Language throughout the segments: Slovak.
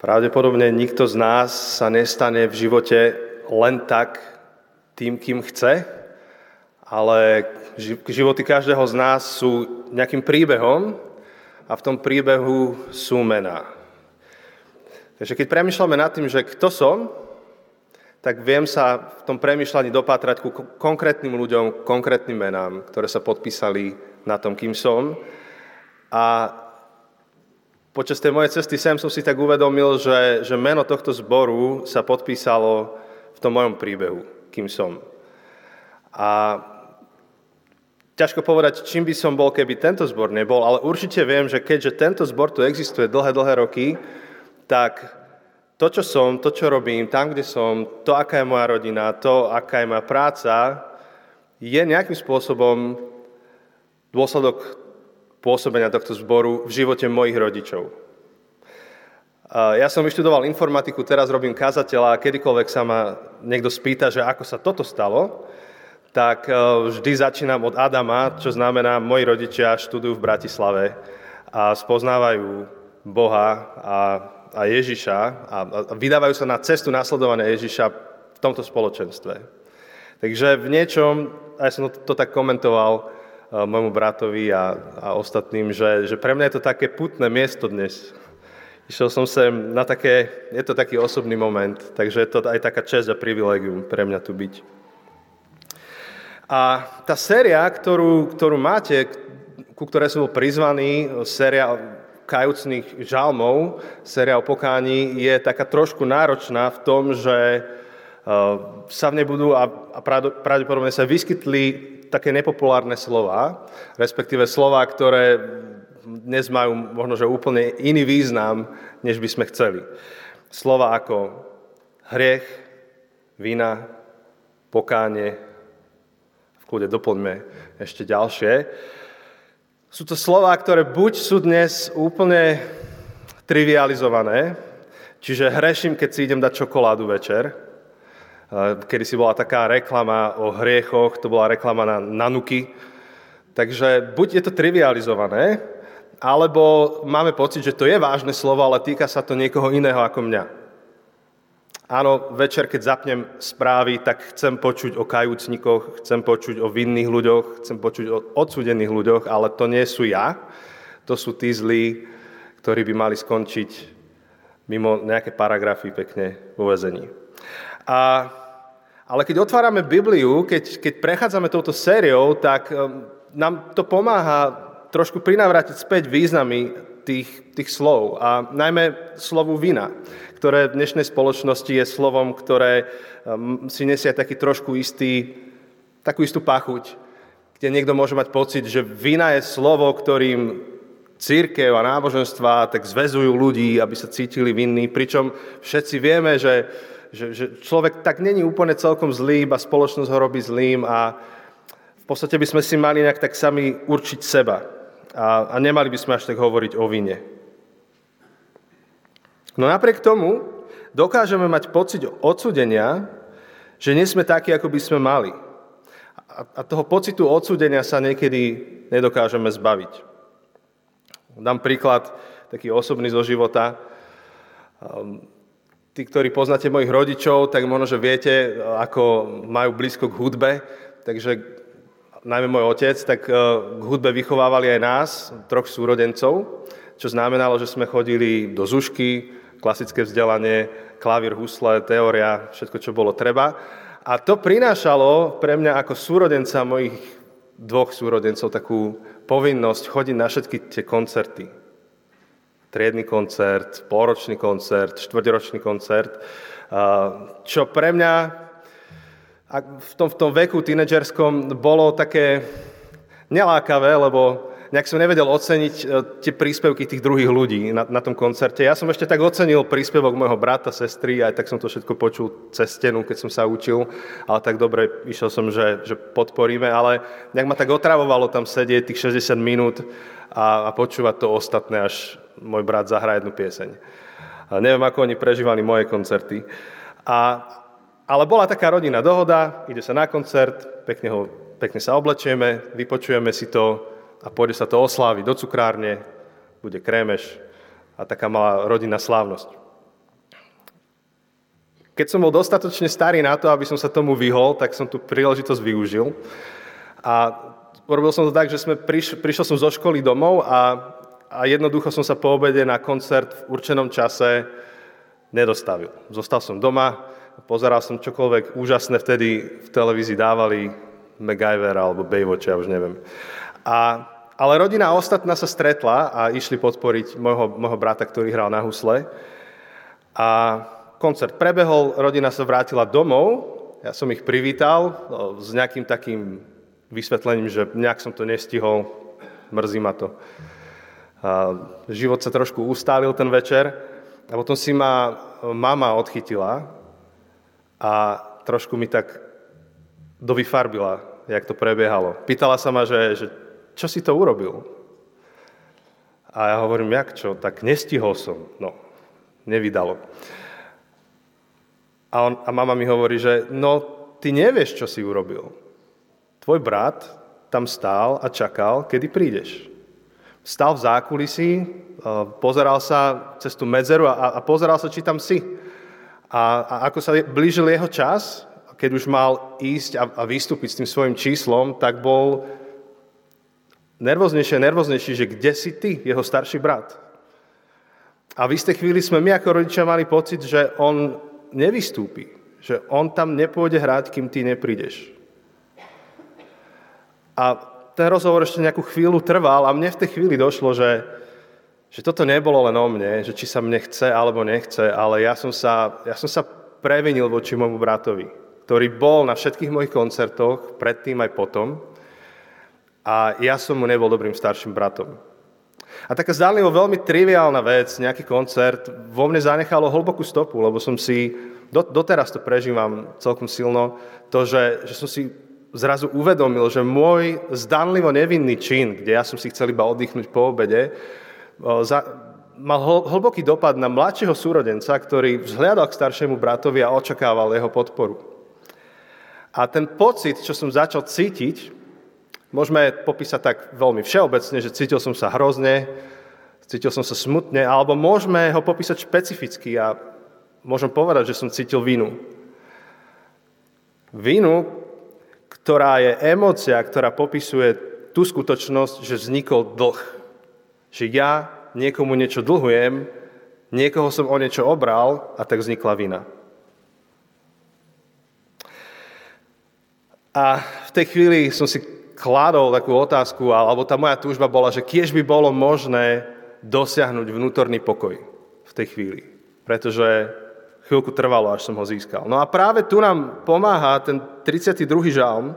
Pravdepodobne nikto z nás sa nestane v živote len tak tým, kým chce, ale životy každého z nás sú nejakým príbehom a v tom príbehu sú mená. Takže keď premyšľame nad tým, že kto som, tak viem sa v tom premyšľaní dopátrať ku konkrétnym ľuďom, konkrétnym menám, ktoré sa podpísali na tom, kým som. A Počas tej mojej cesty sem som si tak uvedomil, že, že meno tohto zboru sa podpísalo v tom mojom príbehu, kým som. A ťažko povedať, čím by som bol, keby tento zbor nebol, ale určite viem, že keďže tento zbor tu existuje dlhé, dlhé roky, tak to, čo som, to, čo robím, tam, kde som, to, aká je moja rodina, to, aká je moja práca, je nejakým spôsobom dôsledok pôsobenia tohto zboru v živote mojich rodičov. Ja som vyštudoval informatiku, teraz robím kazateľa a kedykoľvek sa ma niekto spýta, že ako sa toto stalo, tak e, vždy začínam od Adama, čo znamená, moji rodičia študujú v Bratislave a spoznávajú Boha a, a Ježiša a, a vydávajú sa na cestu nasledovania Ježiša v tomto spoločenstve. Takže v niečom, a ja som to, to tak komentoval, môjmu bratovi a, a ostatným, že, že pre mňa je to také putné miesto dnes. Išiel som sem na také, je to taký osobný moment, takže je to aj taká čest a privilegium pre mňa tu byť. A tá séria, ktorú, ktorú máte, ku ktorej som bol prizvaný, séria kajúcných žalmov, séria o pokání, je taká trošku náročná v tom, že eh, sa v nej budú a, a pravdepodobne sa vyskytli také nepopulárne slova, respektíve slova, ktoré dnes majú možno, že úplne iný význam, než by sme chceli. Slova ako hriech, vina, pokánie, v kľude doplňme ešte ďalšie. Sú to slova, ktoré buď sú dnes úplne trivializované, čiže hreším, keď si idem dať čokoládu večer, kedy si bola taká reklama o hriechoch, to bola reklama na nanuky. Takže buď je to trivializované, alebo máme pocit, že to je vážne slovo, ale týka sa to niekoho iného ako mňa. Áno, večer, keď zapnem správy, tak chcem počuť o kajúcnikoch, chcem počuť o vinných ľuďoch, chcem počuť o odsudených ľuďoch, ale to nie sú ja, to sú tí zlí, ktorí by mali skončiť mimo nejaké paragrafy pekne vo vezení. A ale keď otvárame Bibliu, keď, keď prechádzame touto sériou, tak um, nám to pomáha trošku prinavrátiť späť významy tých, tých slov. A najmä slovu vina, ktoré v dnešnej spoločnosti je slovom, ktoré um, si nesie taký trošku istý, takú istú pachuť, kde niekto môže mať pocit, že vina je slovo, ktorým církev a náboženstva tak zväzujú ľudí, aby sa cítili vinní, pričom všetci vieme, že že, že človek tak není úplne celkom zlý, iba spoločnosť ho robí zlým a v podstate by sme si mali nejak tak sami určiť seba a, a nemali by sme až tak hovoriť o vine. No napriek tomu dokážeme mať pocit odsudenia, že nie sme takí, ako by sme mali. A, a toho pocitu odsudenia sa niekedy nedokážeme zbaviť. Dám príklad taký osobný zo života. Tí, ktorí poznáte mojich rodičov, tak možno, že viete, ako majú blízko k hudbe, takže najmä môj otec, tak eh, k hudbe vychovávali aj nás, troch súrodencov, čo znamenalo, že sme chodili do zušky, klasické vzdelanie, klavír, husle, teória, všetko, čo bolo treba. A to prinášalo pre mňa ako súrodenca mojich dvoch súrodencov takú povinnosť chodiť na všetky tie koncerty triedny koncert, pôročný koncert, štvrťročný koncert, čo pre mňa v tom, v tom veku tínedžerskom bolo také nelákavé, lebo nejak som nevedel oceniť e, tie príspevky tých druhých ľudí na, na tom koncerte. Ja som ešte tak ocenil príspevok môjho brata, sestry, aj tak som to všetko počul cez stenu, keď som sa učil, ale tak dobre, išiel som, že, že podporíme, ale nejak ma tak otravovalo tam sedieť tých 60 minút a, a počúvať to ostatné, až môj brat zahrá jednu pieseň. A neviem, ako oni prežívali moje koncerty. A, ale bola taká rodinná dohoda, ide sa na koncert, pekne, ho, pekne sa oblečieme, vypočujeme si to a pôjde sa to osláviť do cukrárne, bude krémeš a taká malá rodinná slávnosť. keď som bol dostatočne starý na to, aby som sa tomu vyhol, tak som tú príležitosť využil. A robil som to tak, že sme priš, prišiel som zo školy domov a, a jednoducho som sa po obede na koncert v určenom čase nedostavil. Zostal som doma, pozeral som čokoľvek úžasné vtedy v televízii dávali MacGyver alebo Baywatch, ja už neviem. A, ale rodina ostatná sa stretla a išli podporiť môjho, môjho brata, ktorý hral na husle. A koncert prebehol, rodina sa vrátila domov, ja som ich privítal no, s nejakým takým vysvetlením, že nejak som to nestihol, mrzí ma to. A život sa trošku ustálil ten večer a potom si ma mama odchytila a trošku mi tak dovyfarbila, jak to prebiehalo. Pýtala sa ma, že, že čo si to urobil? A ja hovorím, jak čo? Tak nestihol som. No, nevydalo. A, on, a mama mi hovorí, že no, ty nevieš, čo si urobil. Tvoj brat tam stál a čakal, kedy prídeš. Stál v zákulisí, e, pozeral sa cez tú medzeru a, a pozeral sa, či tam si. A, a ako sa blížil jeho čas, keď už mal ísť a, a vystúpiť s tým svojim číslom, tak bol nervóznejšie a nervóznejší, že kde si ty, jeho starší brat. A v istej chvíli sme my ako rodičia mali pocit, že on nevystúpi, že on tam nepôjde hrať, kým ty neprídeš. A ten rozhovor ešte nejakú chvíľu trval a mne v tej chvíli došlo, že, že toto nebolo len o mne, že či sa mne chce alebo nechce, ale ja som sa, ja som sa previnil voči môjmu bratovi, ktorý bol na všetkých mojich koncertoch, predtým aj potom. A ja som mu nebol dobrým starším bratom. A taká zdanlivo veľmi triviálna vec, nejaký koncert, vo mne zanechalo hlbokú stopu, lebo som si, do, doteraz to prežívam celkom silno, to, že, že som si zrazu uvedomil, že môj zdanlivo nevinný čin, kde ja som si chcel iba oddychnúť po obede, mal hlboký dopad na mladšieho súrodenca, ktorý vzhľadal k staršiemu bratovi a očakával jeho podporu. A ten pocit, čo som začal cítiť, môžeme popísať tak veľmi všeobecne, že cítil som sa hrozne, cítil som sa smutne, alebo môžeme ho popísať špecificky a môžem povedať, že som cítil vinu. Vinu, ktorá je emócia, ktorá popisuje tú skutočnosť, že vznikol dlh. Že ja niekomu niečo dlhujem, niekoho som o niečo obral a tak vznikla vina. A v tej chvíli som si kládol takú otázku, alebo tá moja túžba bola, že kiež by bolo možné dosiahnuť vnútorný pokoj v tej chvíli. Pretože chvíľku trvalo, až som ho získal. No a práve tu nám pomáha ten 32. žalm,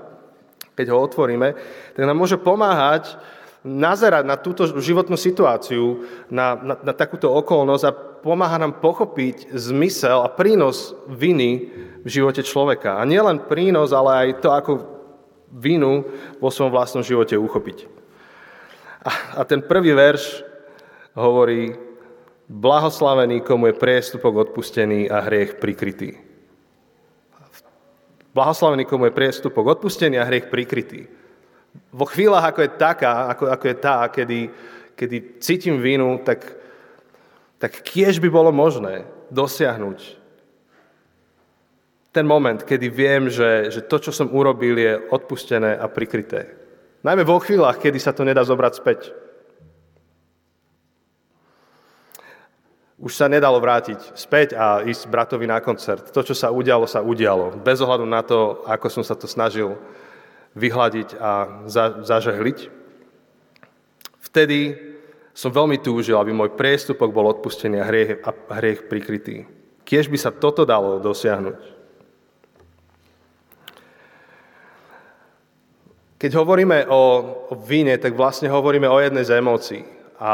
keď ho otvoríme, tak nám môže pomáhať nazerať na túto životnú situáciu, na, na, na takúto okolnosť a pomáha nám pochopiť zmysel a prínos viny v živote človeka. A nielen prínos, ale aj to, ako vinu vo svojom vlastnom živote uchopiť. A, a ten prvý verš hovorí, blahoslavený, komu je priestupok odpustený a hriech prikrytý. Blahoslavený, komu je priestupok odpustený a hriech prikrytý. Vo chvíľach, ako je taká, ako, ako je tá, kedy, kedy cítim vinu, tak, tak kiež by bolo možné dosiahnuť ten moment, kedy viem, že, že to, čo som urobil, je odpustené a prikryté. Najmä vo chvíľach, kedy sa to nedá zobrať späť. Už sa nedalo vrátiť späť a ísť bratovi na koncert. To, čo sa udialo, sa udialo. Bez ohľadu na to, ako som sa to snažil vyhľadiť a za, zažehliť. Vtedy som veľmi túžil, aby môj priestupok bol odpustený a hriech, a hriech prikrytý. Kiež by sa toto dalo dosiahnuť. Keď hovoríme o, víne, tak vlastne hovoríme o jednej z emócií. A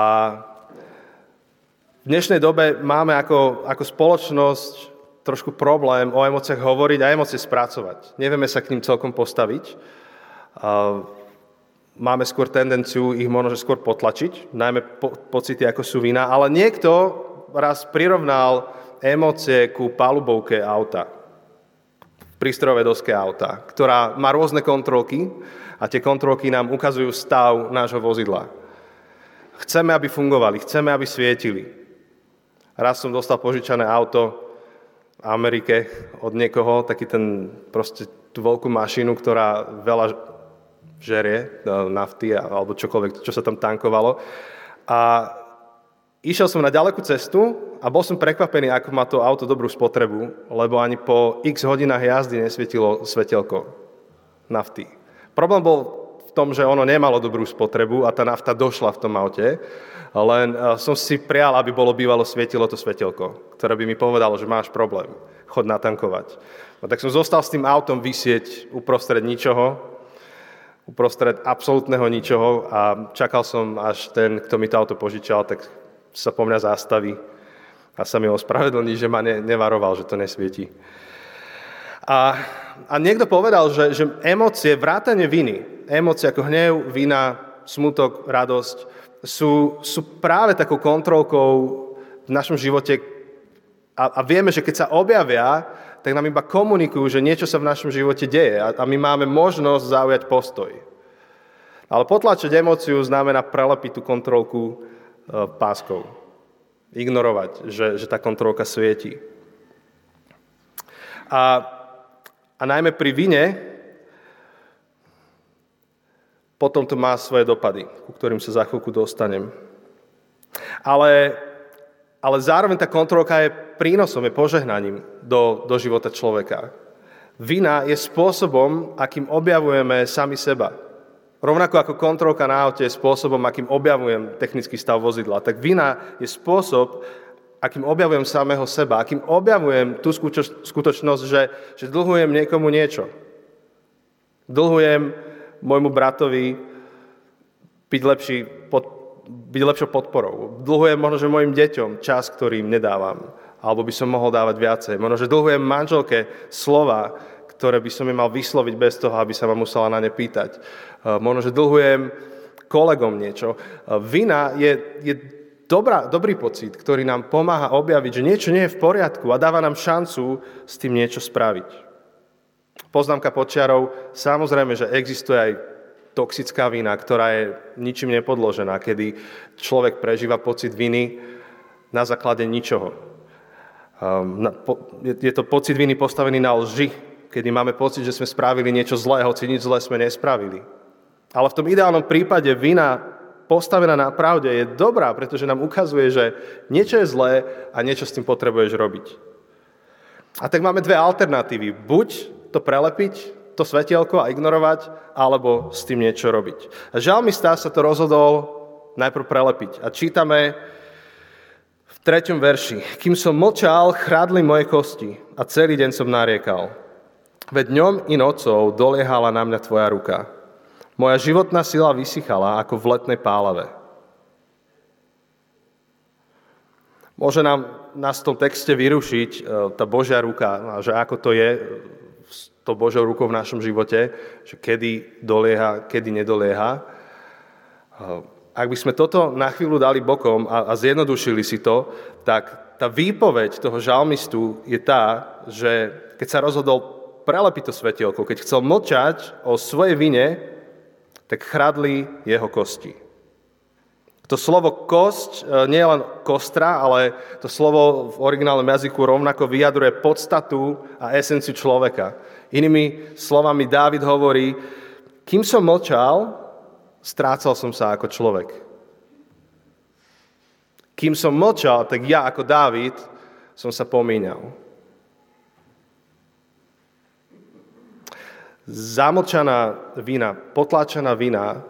v dnešnej dobe máme ako, ako spoločnosť trošku problém o emóciách hovoriť a emócie spracovať. Nevieme sa k ním celkom postaviť máme skôr tendenciu ich možno skôr potlačiť, najmä po, pocity ako sú vina, ale niekto raz prirovnal emócie ku palubovke auta, prístrojové doske auta, ktorá má rôzne kontrolky a tie kontrolky nám ukazujú stav nášho vozidla. Chceme, aby fungovali, chceme, aby svietili. Raz som dostal požičané auto v Amerike od niekoho, taký ten proste tú veľkú mašinu, ktorá veľa žerie, e, nafty alebo čokoľvek, čo sa tam tankovalo. A išiel som na ďalekú cestu a bol som prekvapený, ako má to auto dobrú spotrebu, lebo ani po x hodinách jazdy nesvietilo svetelko nafty. Problém bol v tom, že ono nemalo dobrú spotrebu a tá nafta došla v tom aute, len e, som si prial, aby bolo bývalo svietilo to svetelko, ktoré by mi povedalo, že máš problém, chod natankovať. No tak som zostal s tým autom vysieť uprostred ničoho, uprostred absolútneho ničoho a čakal som, až ten, kto mi to auto požičal, tak sa po mňa zastaví a sa mi ospravedlní, že ma ne, nevaroval, že to nesvieti. A, a niekto povedal, že, že emócie, vrátanie viny, emócie ako hnev, vina, smutok, radosť, sú, sú práve takou kontrolkou v našom živote a, a vieme, že keď sa objavia, tak nám iba komunikujú, že niečo sa v našom živote deje a, a my máme možnosť zaujať postoj. Ale potlačiť emóciu znamená prelepiť tú kontrolku e, páskou. Ignorovať, že, že tá kontrolka svieti. A, a najmä pri vine potom to má svoje dopady, ku ktorým sa za chvíľku dostanem. Ale, ale zároveň tá kontrolka je prínosom, je požehnaním do, do života človeka. Vina je spôsobom, akým objavujeme sami seba. Rovnako ako kontrolka na aute je spôsobom, akým objavujem technický stav vozidla, tak vina je spôsob, akým objavujem samého seba, akým objavujem tú skutočnosť, že, že dlhujem niekomu niečo. Dlhujem môjmu bratovi byť, lepší, pod, byť lepšou podporou. Dlhujem možno, že mojim deťom čas, ktorý im nedávam. Alebo by som mohol dávať viacej. Možno, že dlhujem manželke slova, ktoré by som im mal vysloviť bez toho, aby sa ma musela na ne pýtať. Možno, že dlhujem kolegom niečo. Vina je, je dobrá, dobrý pocit, ktorý nám pomáha objaviť, že niečo nie je v poriadku a dáva nám šancu s tým niečo spraviť. Poznámka počiarov, samozrejme, že existuje aj toxická vina, ktorá je ničím nepodložená, kedy človek prežíva pocit viny na základe ničoho. Ehm, je to pocit viny postavený na lži, kedy máme pocit, že sme spravili niečo zlé, hoci nič zlé sme nespravili. Ale v tom ideálnom prípade vina postavená na pravde je dobrá, pretože nám ukazuje, že niečo je zlé a niečo s tým potrebuješ robiť. A tak máme dve alternatívy. Buď to prelepiť, to svetielko a ignorovať, alebo s tým niečo robiť. A žalmista sa to rozhodol najprv prelepiť. A čítame v treťom verši. Kým som mlčal, chrádli moje kosti a celý deň som nariekal. Veď dňom i nocou doliehala na mňa tvoja ruka. Moja životná sila vysychala ako v letnej pálave. Môže nám nás v tom texte vyrušiť e, tá Božia ruka, že ako to je to Božou rukou v našom živote, že kedy dolieha, kedy nedolieha. Ak by sme toto na chvíľu dali bokom a, a zjednodušili si to, tak tá výpoveď toho žalmistu je tá, že keď sa rozhodol prelepiť to svetielko, keď chcel mlčať o svojej vine, tak chradli jeho kosti. To slovo kosť e, nie je len kostra, ale to slovo v originálnom jazyku rovnako vyjadruje podstatu a esenciu človeka. Inými slovami Dávid hovorí, kým som mlčal, strácal som sa ako človek. Kým som mlčal, tak ja ako Dávid som sa pomínal. Zamlčaná vina, potlačená vina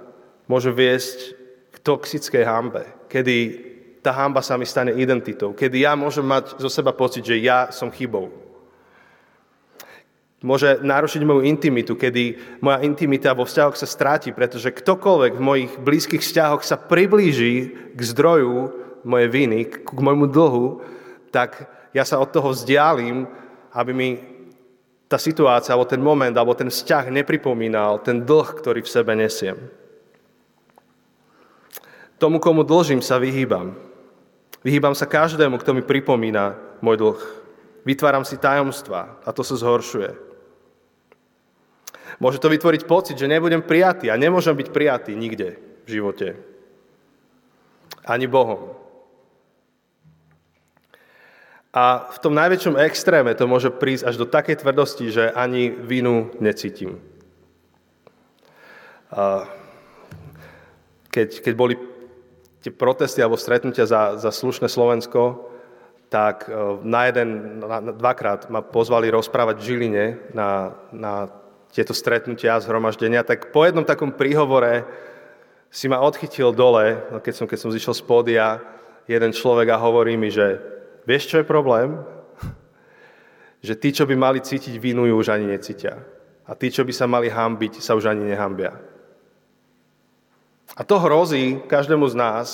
môže viesť toxickej hambe, kedy tá hamba sa mi stane identitou, kedy ja môžem mať zo seba pocit, že ja som chybou. Môže narušiť moju intimitu, kedy moja intimita vo vzťahoch sa stráti, pretože ktokoľvek v mojich blízkych vzťahoch sa priblíži k zdroju mojej viny, k môjmu dlhu, tak ja sa od toho vzdialím, aby mi tá situácia, alebo ten moment, alebo ten vzťah nepripomínal ten dlh, ktorý v sebe nesiem. Tomu, komu dlžím, sa vyhýbam. Vyhýbam sa každému, kto mi pripomína môj dlh. Vytváram si tajomstva a to sa zhoršuje. Môže to vytvoriť pocit, že nebudem prijatý a nemôžem byť prijatý nikde v živote. Ani Bohom. A v tom najväčšom extréme to môže prísť až do takej tvrdosti, že ani vinu necítim. Keď, keď boli tie protesty alebo stretnutia za, za slušné Slovensko, tak e, na jeden, na, dvakrát ma pozvali rozprávať v Žiline na, na tieto stretnutia a zhromaždenia, tak po jednom takom príhovore si ma odchytil dole, keď som, keď som zišiel z pódia, jeden človek a hovorí mi, že vieš, čo je problém? že tí, čo by mali cítiť vinu, ju už ani necítia. A tí, čo by sa mali hambiť, sa už ani nehambia. A to hrozí každému z nás,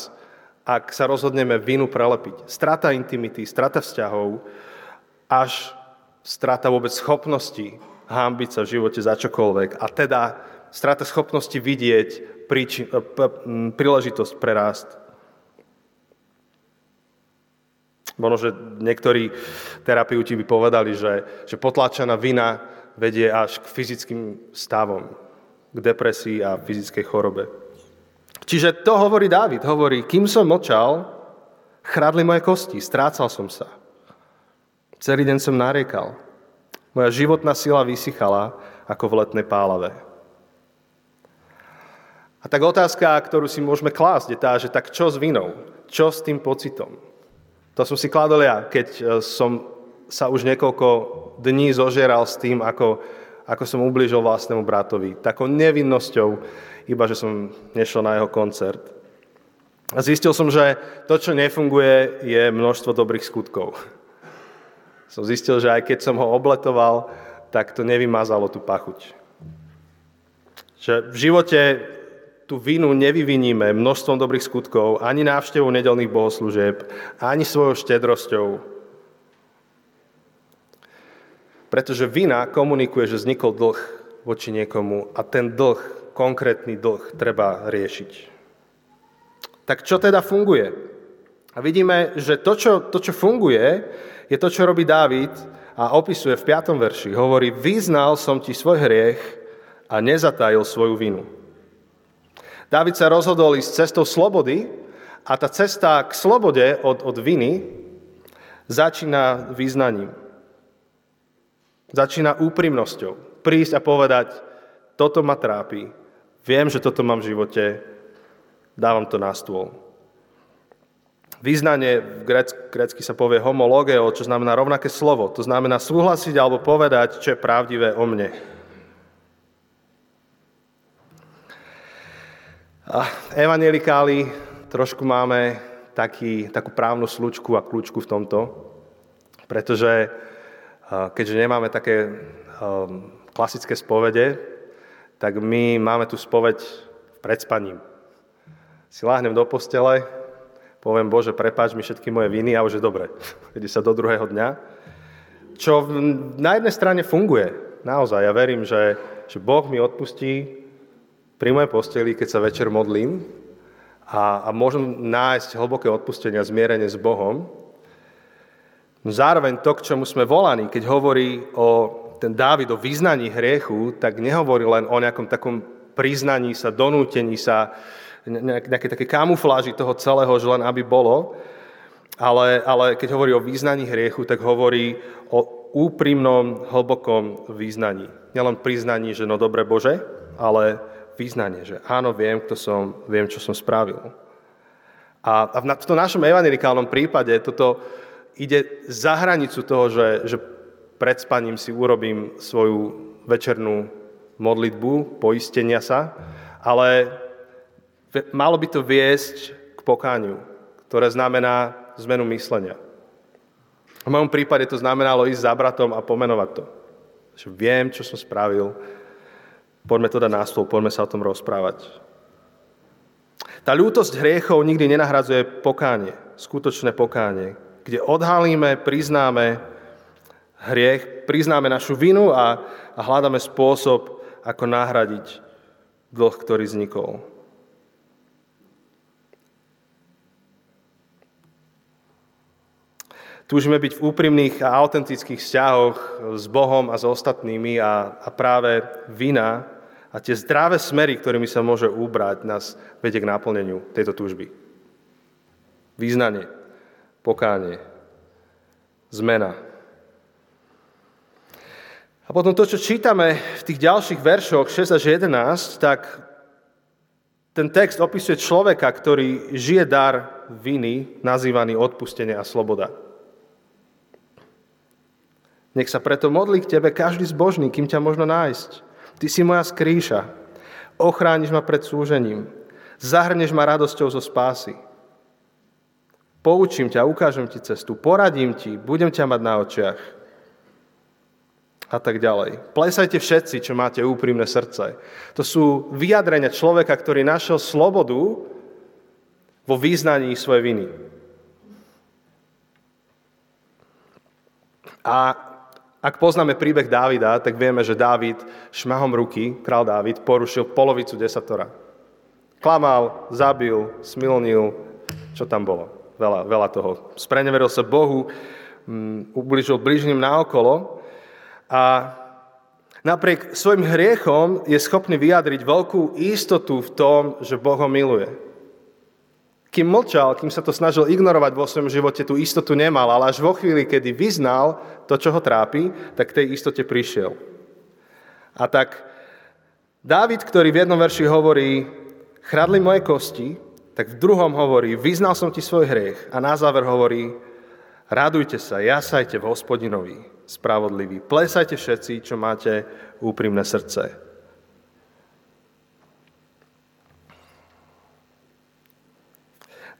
ak sa rozhodneme vinu prelepiť. Strata intimity, strata vzťahov, až strata vôbec schopnosti hámbiť sa v živote za čokoľvek. A teda strata schopnosti vidieť príči, eh, príležitosť pre rast. Možno, že niektorí terapeuti by povedali, že, že potlačená vina vedie až k fyzickým stavom, k depresii a fyzickej chorobe. Čiže to hovorí Dávid. Hovorí, kým som močal, chradli moje kosti, strácal som sa. Celý deň som nariekal. Moja životná sila vysychala ako v letnej pálave. A tak otázka, ktorú si môžeme klásť, je tá, že tak čo s vinou? Čo s tým pocitom? To som si kladol ja, keď e, som sa už niekoľko dní zožieral s tým, ako, ako som ubližil vlastnému bratovi. Takou nevinnosťou, iba že som nešiel na jeho koncert. A zistil som, že to, čo nefunguje, je množstvo dobrých skutkov. Som zistil, že aj keď som ho obletoval, tak to nevymazalo tú pachuť. Že v živote tú vinu nevyviníme množstvom dobrých skutkov, ani návštevou nedelných bohoslúžieb, ani svojou štedrosťou. Pretože vina komunikuje, že vznikol dlh voči niekomu a ten dlh, konkrétny dlh, treba riešiť. Tak čo teda funguje? A vidíme, že to čo, to, čo funguje, je to, čo robí Dávid a opisuje v 5. verši. Hovorí, vyznal som ti svoj hriech a nezatajil svoju vinu. Dávid sa rozhodol ísť cestou slobody a tá cesta k slobode od, od viny začína význaním. Začína úprimnosťou. Prísť a povedať, toto ma trápi, viem, že toto mám v živote, dávam to na stôl. Význanie v grécky sa povie homologeo, čo znamená rovnaké slovo. To znamená súhlasiť alebo povedať, čo je pravdivé o mne. Evangelikáli trošku máme taký, takú právnu slučku a kľúčku v tomto, pretože keďže nemáme také klasické spovede, tak my máme tu spoveď pred spaním. Si láhnem do postele, poviem, Bože, prepáč mi všetky moje viny a už je dobre. Ide sa do druhého dňa. Čo na jednej strane funguje. Naozaj, ja verím, že, že Boh mi odpustí pri mojej posteli, keď sa večer modlím a, a môžem nájsť hlboké odpustenie a zmierenie s Bohom. Zároveň to, k čomu sme volaní, keď hovorí o ten Dávid o vyznaní hriechu, tak nehovorí len o nejakom takom priznaní sa, donútení sa, nejaké také kamufláži toho celého, že len aby bolo, ale, ale keď hovorí o význaní hriechu, tak hovorí o úprimnom, hlbokom význaní. Nielen priznaní, že no dobre Bože, ale význanie, že áno, viem, kto som, viem, čo som spravil. A, v tom našom evangelikálnom prípade toto ide za hranicu toho, že, že pred spaním si urobím svoju večernú modlitbu, poistenia sa, ale malo by to viesť k pokániu, ktoré znamená zmenu myslenia. V mojom prípade to znamenalo ísť za bratom a pomenovať to. Že viem, čo som spravil, Poďme to dať na stôl, poďme sa o tom rozprávať. Tá ľútosť hriechov nikdy nenahradzuje pokánie, skutočné pokánie, kde odhalíme, priznáme hriech, priznáme našu vinu a, a hľadáme spôsob, ako nahradiť dlh, ktorý vznikol. Túžime byť v úprimných a autentických vzťahoch s Bohom a s ostatnými a, a práve vina a tie zdravé smery, ktorými sa môže úbrať, nás vedie k náplneniu tejto túžby. Význanie, pokánie, zmena. A potom to, čo čítame v tých ďalších veršoch 6 až 11, tak ten text opisuje človeka, ktorý žije dar viny, nazývaný odpustenie a sloboda. Nech sa preto modlí k tebe každý zbožný, kým ťa možno nájsť. Ty si moja skrýša. Ochrániš ma pred súžením. Zahrneš ma radosťou zo spásy. Poučím ťa, ukážem ti cestu, poradím ti, budem ťa mať na očiach. A tak ďalej. Plesajte všetci, čo máte úprimné srdce. To sú vyjadrenia človeka, ktorý našiel slobodu vo význaní svojej viny. A ak poznáme príbeh Dávida, tak vieme, že Dávid šmahom ruky, král Dávid, porušil polovicu desatora. Klamal, zabil, smilnil, čo tam bolo. Veľa, veľa toho. Spreneveril sa Bohu, um, ubližil bližným naokolo a napriek svojim hriechom je schopný vyjadriť veľkú istotu v tom, že Boh ho miluje. Kým mlčal, kým sa to snažil ignorovať vo svojom živote, tú istotu nemal, ale až vo chvíli, kedy vyznal to, čo ho trápi, tak tej istote prišiel. A tak Dávid, ktorý v jednom verši hovorí, chradli moje kosti, tak v druhom hovorí, vyznal som ti svoj hriech. A na záver hovorí, radujte sa, jasajte v hospodinovi, spravodliví. Plesajte všetci, čo máte úprimné srdce.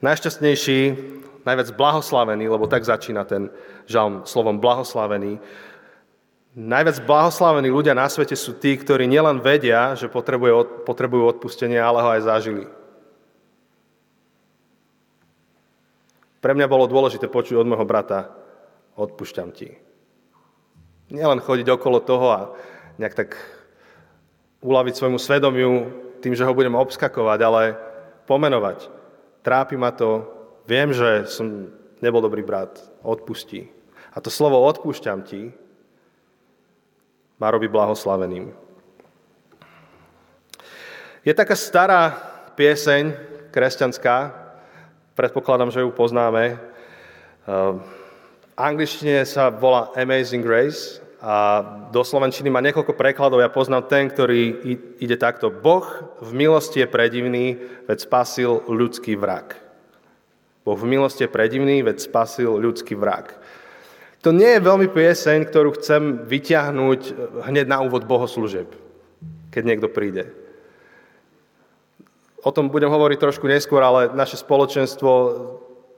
Najšťastnejší, najviac blahoslavený, lebo tak začína ten žalm slovom blahoslavený. Najviac blahoslavení ľudia na svete sú tí, ktorí nielen vedia, že potrebujú, potrebujú odpustenie, ale ho aj zažili. Pre mňa bolo dôležité počuť od môjho brata, odpúšťam ti. Nielen chodiť okolo toho a nejak tak uľaviť svojmu svedomiu tým, že ho budem obskakovať, ale pomenovať trápi ma to, viem, že som nebol dobrý brat, odpustí. A to slovo odpúšťam ti ma robí blahoslaveným. Je taká stará pieseň kresťanská, predpokladám, že ju poznáme. Ehm, v angličtine sa volá Amazing Grace a do Slovenčiny má niekoľko prekladov. Ja poznám ten, ktorý ide takto. Boh v milosti je predivný, veď spasil ľudský vrak. Boh v milosti je predivný, veď spasil ľudský vrak. To nie je veľmi pieseň, ktorú chcem vyťahnuť hneď na úvod bohoslužeb, keď niekto príde. O tom budem hovoriť trošku neskôr, ale naše spoločenstvo,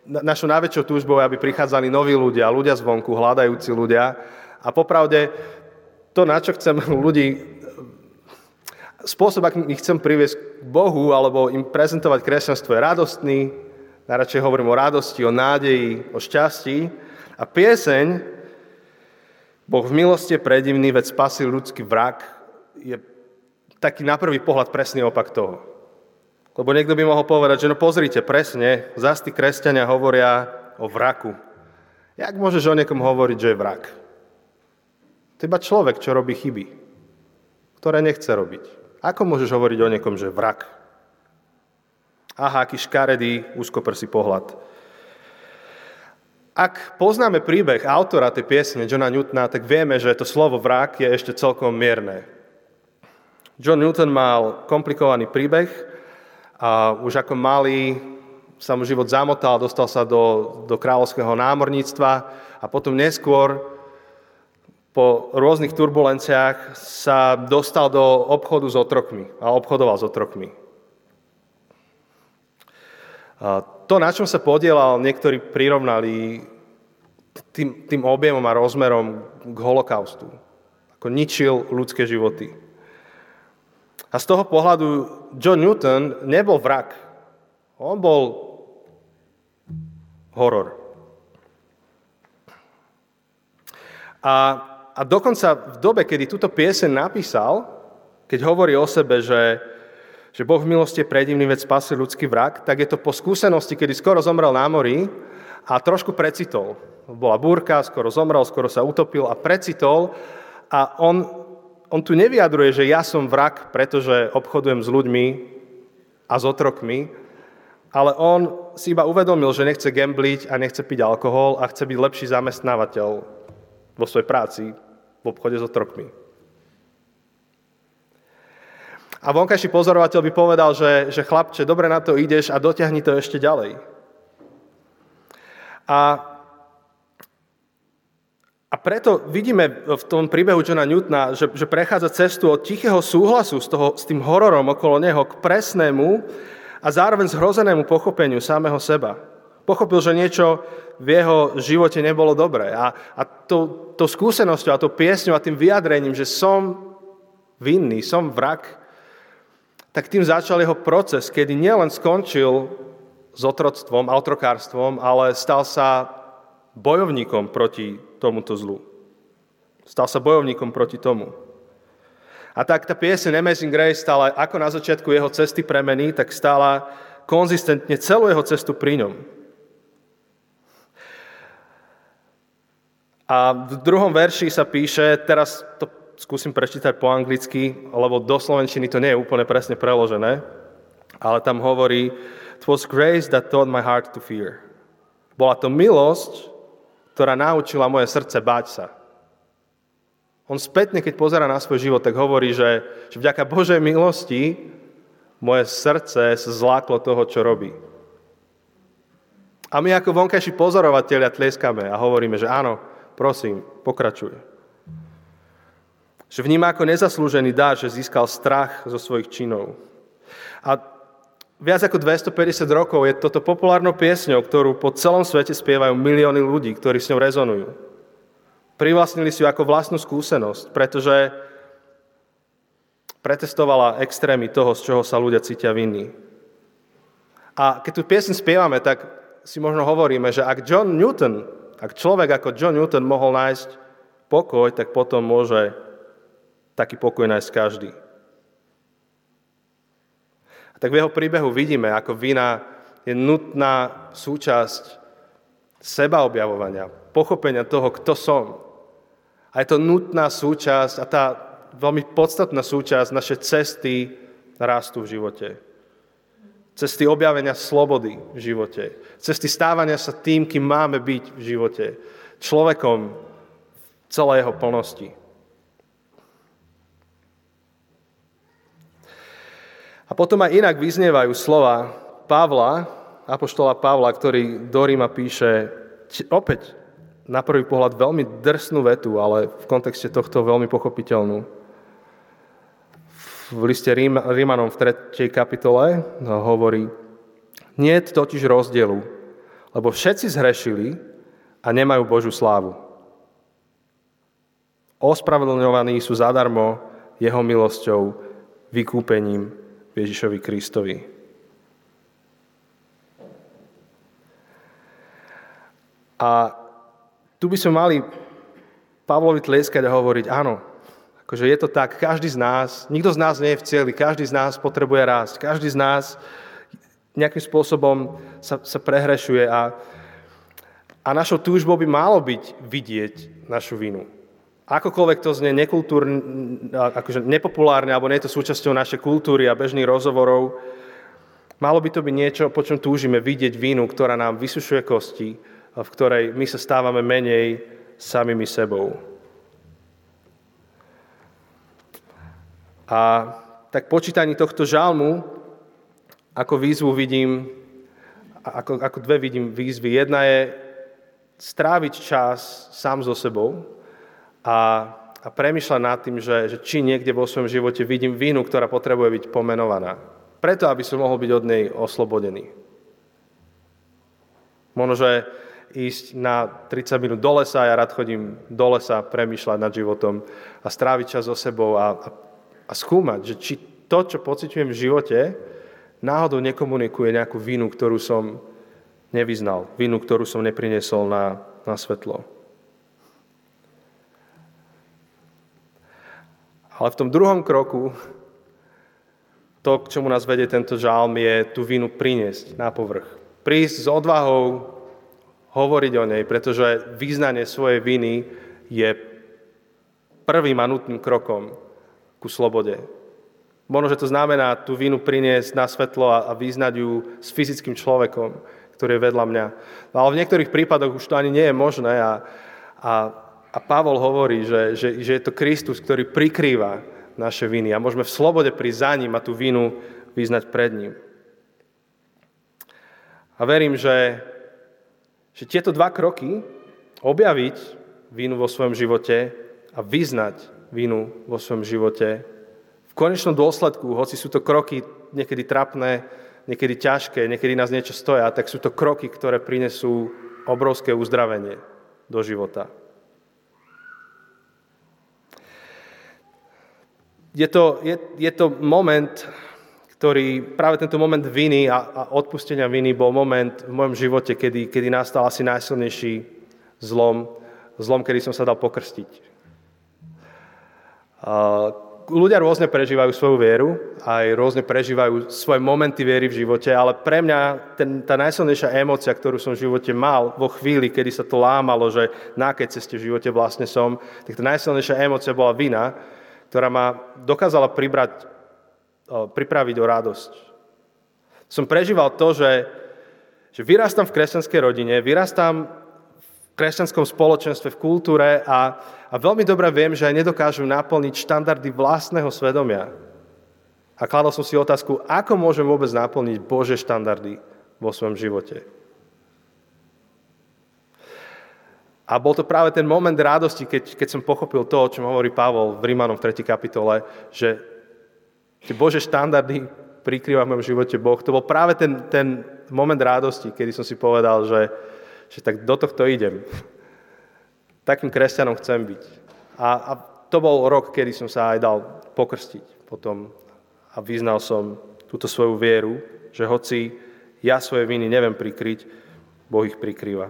našou najväčšou túžbou je, aby prichádzali noví ľudia, ľudia zvonku, hľadajúci ľudia, a popravde, to, na čo chcem ľudí, spôsob, akým ich chcem priviesť k Bohu, alebo im prezentovať kresťanstvo, je radostný, najradšej hovorím o radosti, o nádeji, o šťastí. A pieseň Boh v milosti je predivný, veď spasil ľudský vrak, je taký na prvý pohľad presný opak toho. Lebo niekto by mohol povedať, že no pozrite, presne, zás tí kresťania hovoria o vraku. Jak môžeš o niekom hovoriť, že je vrak? To iba človek, čo robí chyby, ktoré nechce robiť. Ako môžeš hovoriť o niekom, že vrak? Aha, aký škaredý, úzkoprsý pohľad. Ak poznáme príbeh autora tej piesne, Johna Newtona, tak vieme, že to slovo vrak je ešte celkom mierne. John Newton mal komplikovaný príbeh a už ako malý sa mu život zamotal, dostal sa do, do kráľovského námorníctva a potom neskôr po rôznych turbulenciách sa dostal do obchodu s otrokmi a obchodoval s otrokmi. A to, na čom sa podielal, niektorí prirovnali tým, tým objemom a rozmerom k holokaustu. Ako ničil ľudské životy. A z toho pohľadu John Newton nebol vrak. On bol horor. A a dokonca v dobe, kedy túto piesen napísal, keď hovorí o sebe, že, že Boh v milosti je predivný, veď spasil ľudský vrak, tak je to po skúsenosti, kedy skoro zomrel na mori a trošku precitol. Bola búrka, skoro zomrel, skoro sa utopil a precitol a on, on tu nevyjadruje, že ja som vrak, pretože obchodujem s ľuďmi a s otrokmi, ale on si iba uvedomil, že nechce gambliť a nechce piť alkohol a chce byť lepší zamestnávateľ vo svojej práci v obchode s otrokmi. A vonkajší pozorovateľ by povedal, že, že chlapče, dobre na to ideš a dotiahni to ešte ďalej. A, a preto vidíme v tom príbehu Johna Newtona, že, že prechádza cestu od tichého súhlasu s, toho, s tým hororom okolo neho k presnému a zároveň zhrozenému pochopeniu samého seba. Pochopil, že niečo v jeho živote nebolo dobré. A, a to, to skúsenosťou a to piesňou a tým vyjadrením, že som vinný, som vrak, tak tým začal jeho proces, kedy nielen skončil s otroctvom a otrokárstvom, ale stal sa bojovníkom proti tomuto zlu. Stal sa bojovníkom proti tomu. A tak tá pieseň Amazing Grace stála ako na začiatku jeho cesty premeny, tak stála konzistentne celú jeho cestu pri ňom. A v druhom verši sa píše, teraz to skúsim prečítať po anglicky, lebo do slovenčiny to nie je úplne presne preložené, ale tam hovorí It was grace that taught my heart to fear. Bola to milosť, ktorá naučila moje srdce báť sa. On spätne, keď pozera na svoj život, tak hovorí, že, že vďaka Božej milosti moje srdce sa zláklo toho, čo robí. A my ako vonkajší pozorovatelia tlieskame a hovoríme, že áno, prosím, pokračuj. Že vníma ako nezaslúžený dar, že získal strach zo svojich činov. A viac ako 250 rokov je toto populárnou piesňou, ktorú po celom svete spievajú milióny ľudí, ktorí s ňou rezonujú. Privlastnili si ju ako vlastnú skúsenosť, pretože pretestovala extrémy toho, z čoho sa ľudia cítia vinní. A keď tú piesň spievame, tak si možno hovoríme, že ak John Newton, ak človek ako John Newton mohol nájsť pokoj, tak potom môže taký pokoj nájsť každý. A tak v jeho príbehu vidíme, ako vina je nutná súčasť sebaobjavovania, pochopenia toho, kto som. A je to nutná súčasť a tá veľmi podstatná súčasť našej cesty rastu v živote. Cesty objavenia slobody v živote. Cesty stávania sa tým, kým máme byť v živote. Človekom v celej jeho plnosti. A potom aj inak vyznievajú slova Pavla, apoštola Pavla, ktorý do Ríma píše opäť na prvý pohľad veľmi drsnú vetu, ale v kontexte tohto veľmi pochopiteľnú. V liste Rím, Rímanom v 3. kapitole hovorí, nie je totiž rozdielu, lebo všetci zhrešili a nemajú Božú slávu. Ospravedlňovaní sú zadarmo jeho milosťou, vykúpením Ježišovi Kristovi. A tu by sme mali Pavlovi tlieskať a hovoriť, áno, akože je to tak, každý z nás, nikto z nás nie je v cieli, každý z nás potrebuje rásť, každý z nás nejakým spôsobom sa, sa prehrešuje a, a našou túžbou by malo byť vidieť našu vinu. Akokoľvek to znie nekultúrne, akože nepopulárne, alebo nie je to súčasťou našej kultúry a bežných rozhovorov, malo by to byť niečo, po čom túžime vidieť vínu, ktorá nám vysušuje kosti, v ktorej my sa stávame menej samými sebou. A tak počítaní tohto žalmu, ako výzvu vidím, ako, ako dve vidím výzvy. Jedna je stráviť čas sám so sebou, a, a premyšľať nad tým, že, že či niekde vo svojom živote vidím vínu, ktorá potrebuje byť pomenovaná. Preto, aby som mohol byť od nej oslobodený. Možno, že ísť na 30 minút do lesa, ja rád chodím do lesa premyšľať nad životom a stráviť čas so sebou a, a, a skúmať, že či to, čo pociťujem v živote, náhodou nekomunikuje nejakú vinu, ktorú som nevyznal, vinu, ktorú som neprinesol na, na svetlo. Ale v tom druhom kroku, to, k čomu nás vedie tento žálm, je tú vinu priniesť na povrch. Prísť s odvahou hovoriť o nej, pretože význanie svojej viny je prvým a nutným krokom ku slobode. Možno, že to znamená tú vínu priniesť na svetlo a, a vyznať ju s fyzickým človekom, ktorý je vedľa mňa. No, ale v niektorých prípadoch už to ani nie je možné a, a, a Pavol hovorí, že, že, že je to Kristus, ktorý prikrýva naše viny a môžeme v slobode prísť za ním a tú vinu vyznať pred ním. A verím, že, že tieto dva kroky, objaviť vínu vo svojom živote a vyznať vínu vo svojom živote, v konečnom dôsledku, hoci sú to kroky niekedy trapné, niekedy ťažké, niekedy nás niečo stoja, tak sú to kroky, ktoré prinesú obrovské uzdravenie do života. Je to, je, je to moment, ktorý, práve tento moment viny a, a odpustenia viny bol moment v mojom živote, kedy, kedy nastal asi najsilnejší zlom, zlom, kedy som sa dal pokrstiť. Ľudia rôzne prežívajú svoju vieru, aj rôzne prežívajú svoje momenty viery v živote, ale pre mňa ten, tá najsilnejšia emócia, ktorú som v živote mal vo chvíli, kedy sa to lámalo, že na akej ceste v živote vlastne som, tak tá najsilnejšia emócia bola vina, ktorá ma dokázala pribrať pripraviť o radosť. Som prežíval to, že, že vyrastám v kresťanskej rodine, vyrastám kresťanskom spoločenstve, v kultúre a, a veľmi dobre viem, že aj nedokážu naplniť štandardy vlastného svedomia. A kladol som si otázku, ako môžem vôbec naplniť Bože štandardy vo svojom živote. A bol to práve ten moment radosti, keď, keď som pochopil to, o čom hovorí Pavol v Rímanom v 3. kapitole, že Tie Bože štandardy prikrýva v mojom živote Boh. To bol práve ten, ten moment rádosti, kedy som si povedal, že, že tak do tohto idem. Takým kresťanom chcem byť. A, a to bol rok, kedy som sa aj dal pokrstiť potom a vyznal som túto svoju vieru, že hoci ja svoje viny neviem prikryť, Boh ich prikrýva.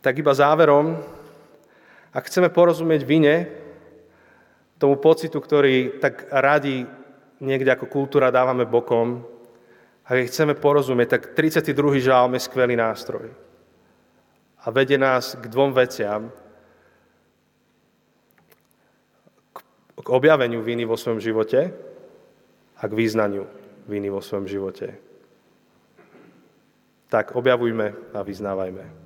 Tak iba záverom, ak chceme porozumieť vine, tomu pocitu, ktorý tak radi niekde ako kultúra dávame bokom, a keď chceme porozumieť, tak 32. žálm je skvelý nástroj. A vedie nás k dvom veciam. K objaveniu viny vo svojom živote a k význaniu viny vo svojom živote. Tak objavujme a vyznávajme.